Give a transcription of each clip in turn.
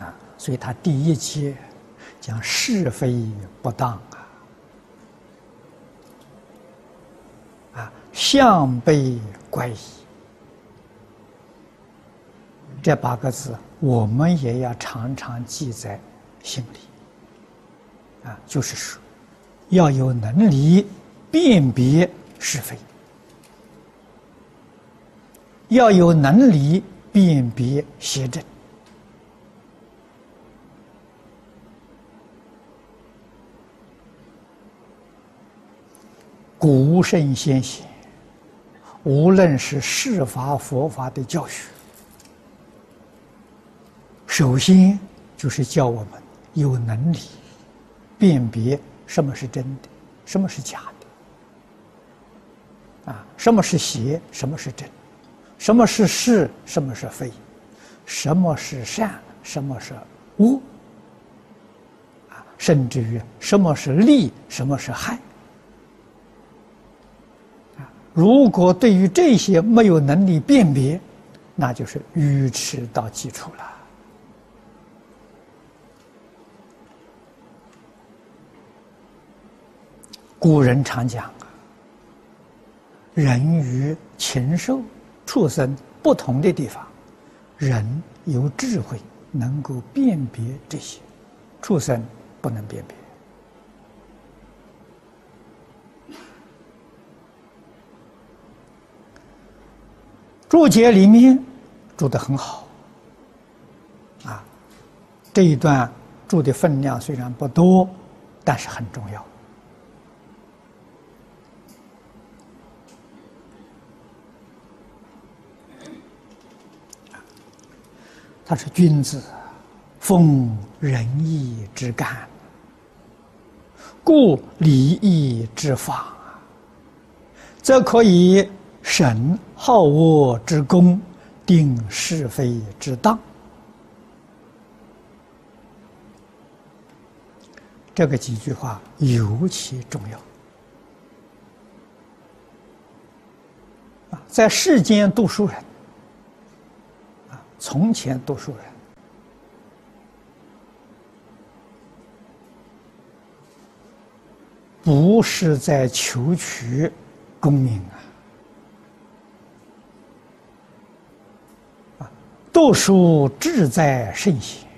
啊，所以他第一节讲是非不当啊，啊，向背乖异，这八个字我们也要常常记在心里，啊，就是说要有能力辨别是非。要有能力辨别邪正。古圣先贤，无论是释法佛法的教学，首先就是教我们有能力辨别什么是真的，什么是假的，啊，什么是邪，什么是真。什么是是，什么是非，什么是善，什么是恶，啊，甚至于什么是利，什么是害，如果对于这些没有能力辨别，那就是愚痴到基础了。古人常讲，人与禽兽。畜生不同的地方，人有智慧，能够辨别这些；畜生不能辨别。注解里面注的很好，啊，这一段注的分量虽然不多，但是很重要。他是君子，奉仁义之干，故礼义之法，则可以审好恶之功，定是非之当。这个几句话尤其重要啊，在世间读书人。啊从前读书人不是在求取功名啊，读书志在圣贤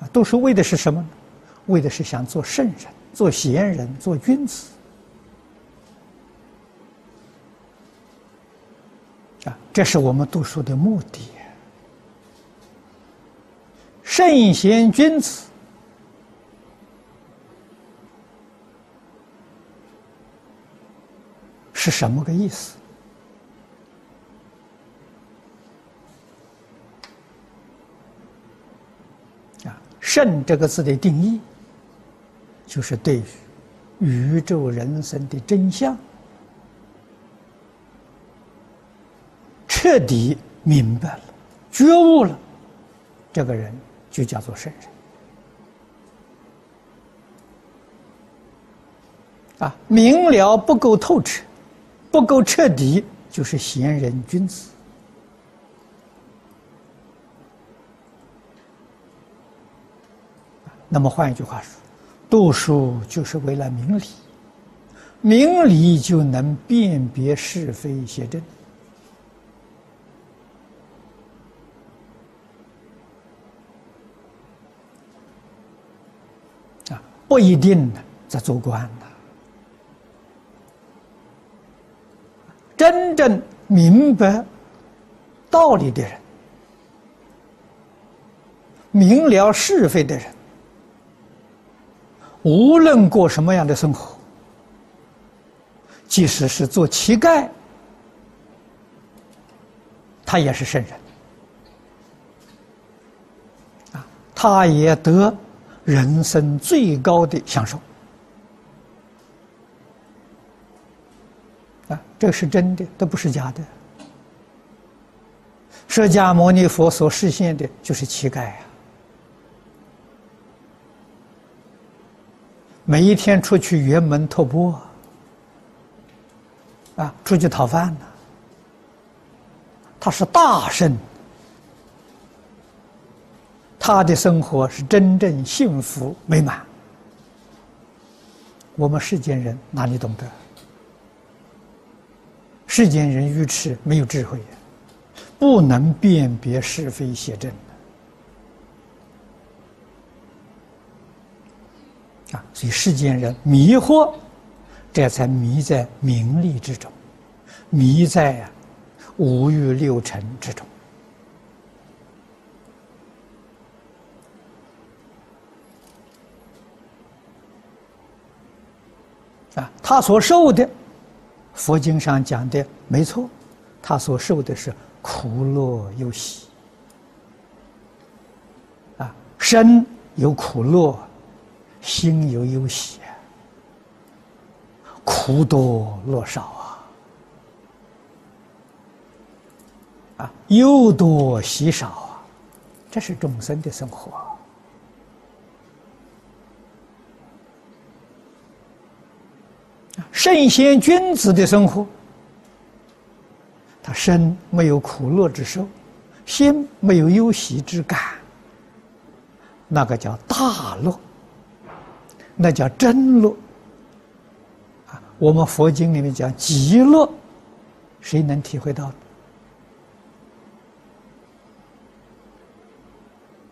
啊，读书为的是什么？为的是想做圣人、做贤人、做君子。啊，这是我们读书的目的。圣贤君子是什么个意思？啊，“圣”这个字的定义，就是对于宇宙人生的真相。彻底明白了，觉悟了，这个人就叫做圣人。啊，明了不够透彻，不够彻底，就是贤人君子。那么换一句话说，读书就是为了明理，明理就能辨别是非邪正。啊不一定的在做官的，真正明白道理的人，明了是非的人，无论过什么样的生活，即使是做乞丐，他也是圣人啊，他也得。人生最高的享受啊，这是真的，这不是假的。释迦牟尼佛所实现的就是乞丐呀，每一天出去辕门托钵啊，出去讨饭呢，他是大圣他的生活是真正幸福美满。我们世间人哪里懂得？世间人愚痴，没有智慧，不能辨别是非邪正啊！所以世间人迷惑，这才迷在名利之中，迷在啊五欲六尘之中。啊，他所受的，佛经上讲的没错，他所受的是苦乐有喜。啊，身有苦乐，心有忧喜，苦多乐少啊，啊，忧多喜少啊，这是众生的生活。圣贤君子的生活，他身没有苦乐之受，心没有忧喜之感，那个叫大乐，那叫真乐。啊，我们佛经里面讲极乐，谁能体会到？